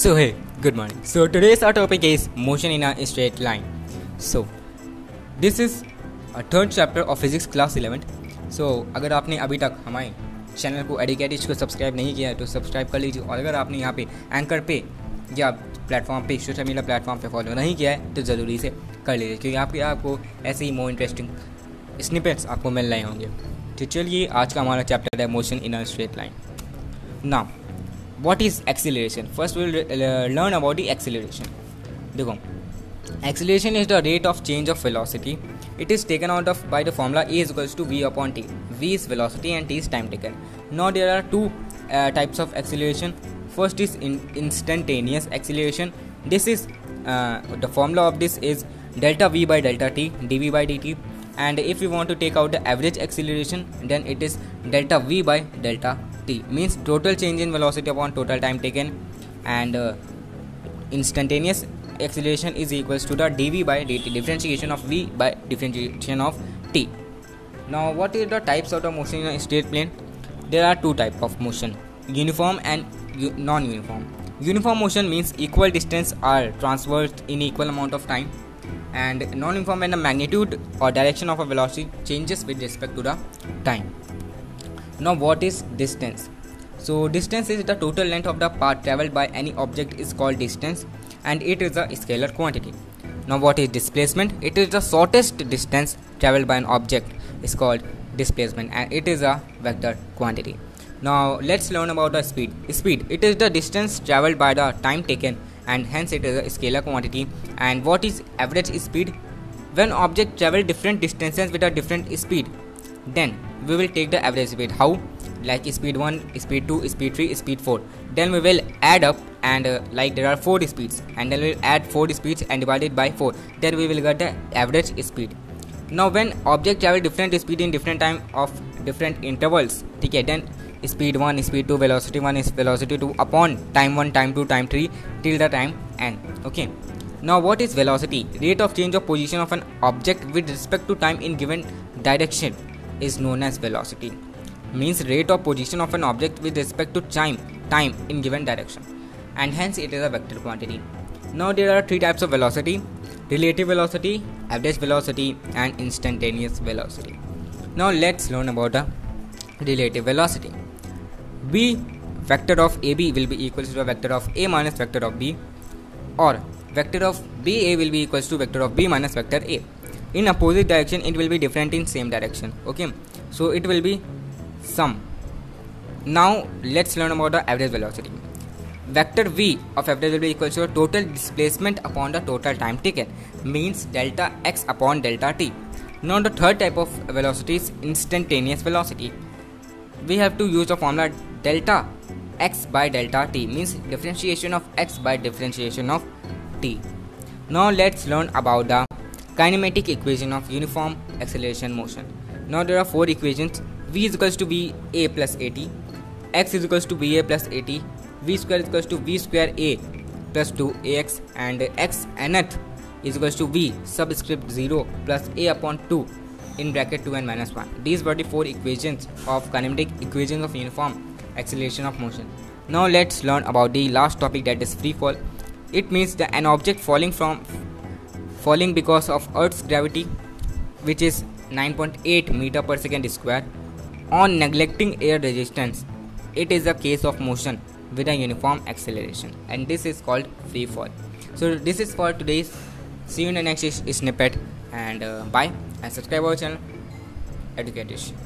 So hey, good morning. So today's our topic is motion in a straight line. So this is a third chapter of physics class 11. So अगर आपने अभी तक हमारे channel को एडिकेटिज को subscribe नहीं किया है तो सब्सक्राइब कर लीजिए और अगर आपने यहाँ पे एंकर पे या प्लेटफॉर्म पे सोशल मीडिया प्लेटफॉर्म पे फॉलो नहीं किया है तो ज़रूरी से कर लीजिए क्योंकि आपके आपको ऐसे ही मोर इंटरेस्टिंग स्निपेट्स आपको मिल रहे होंगे तो चलिए आज का हमारा चैप्टर है motion in a straight line now what is acceleration? First we'll uh, learn about the acceleration. देखो acceleration is the rate of change of velocity. It is taken out of by the formula a is equals to v upon t. V is velocity and t is time taken. Now there are two uh, types of acceleration. First is in instantaneous acceleration. This is uh, the formula of this is delta v by delta t dv by dt. And if we want to take out the average acceleration then it is delta v by delta means total change in velocity upon total time taken and uh, instantaneous acceleration is equals to the dv by dt differentiation of v by differentiation of t. Now what is the types of the motion in a straight plane? There are two type of motion uniform and u- non-uniform. Uniform motion means equal distance are traversed in equal amount of time and non-uniform when the magnitude or direction of a velocity changes with respect to the time now what is distance? So distance is the total length of the path traveled by any object is called distance and it is a scalar quantity. Now what is displacement? It is the shortest distance traveled by an object is called displacement and it is a vector quantity. Now let's learn about the speed. Speed it is the distance traveled by the time taken and hence it is a scalar quantity. And what is average speed? When object travel different distances with a different speed then we will take the average speed. How? Like speed 1 speed 2 speed 3 speed 4 then we will add up and uh, like there are 4 speeds. And then we'll add 4 speeds and divide it by 4 then we will get the average speed. Now when object travel different speed in different time of different intervals okay then speed 1 speed 2 velocity 1 is velocity 2 upon time 1 time 2 time 3 till the time n okay. Now what is velocity? Rate of change of position of an object with respect to time in given direction is known as velocity means rate of position of an object with respect to time time in given direction and hence it is a vector quantity. Now there are three types of velocity relative velocity average velocity and instantaneous velocity. Now let's learn about the relative velocity. B vector of ab will be equal to the vector of a minus vector of b or vector of ba will be equals to vector of b minus vector a in opposite direction it will be different in same direction okay? So it will be sum. Now let's learn about the average velocity. Vector v of average will be equal to total displacement upon the total time taken means delta x upon delta t. Now the third type of velocity is instantaneous velocity. We have to use the formula delta x by delta t means differentiation of x by differentiation of t. Now let's learn about the kinematic equation of uniform acceleration motion. Now there are four equations. V is equals to v a plus at x is equals to va plus at v square is equals to v square a plus 2 ax and x nth is equals to v subscript 0 plus a upon 2 in bracket 2 and minus 1 these were the four equations of kinematic equations of uniform acceleration of motion. Now let's learn about the last topic that is free fall. It means that an object falling from falling because of earth's gravity which is 9.8 meter per second square on neglecting air resistance. It is a case of motion with a uniform acceleration and this is called free fall. So this is for today's see you in the next snippet and uh, bye and subscribe our channel. Education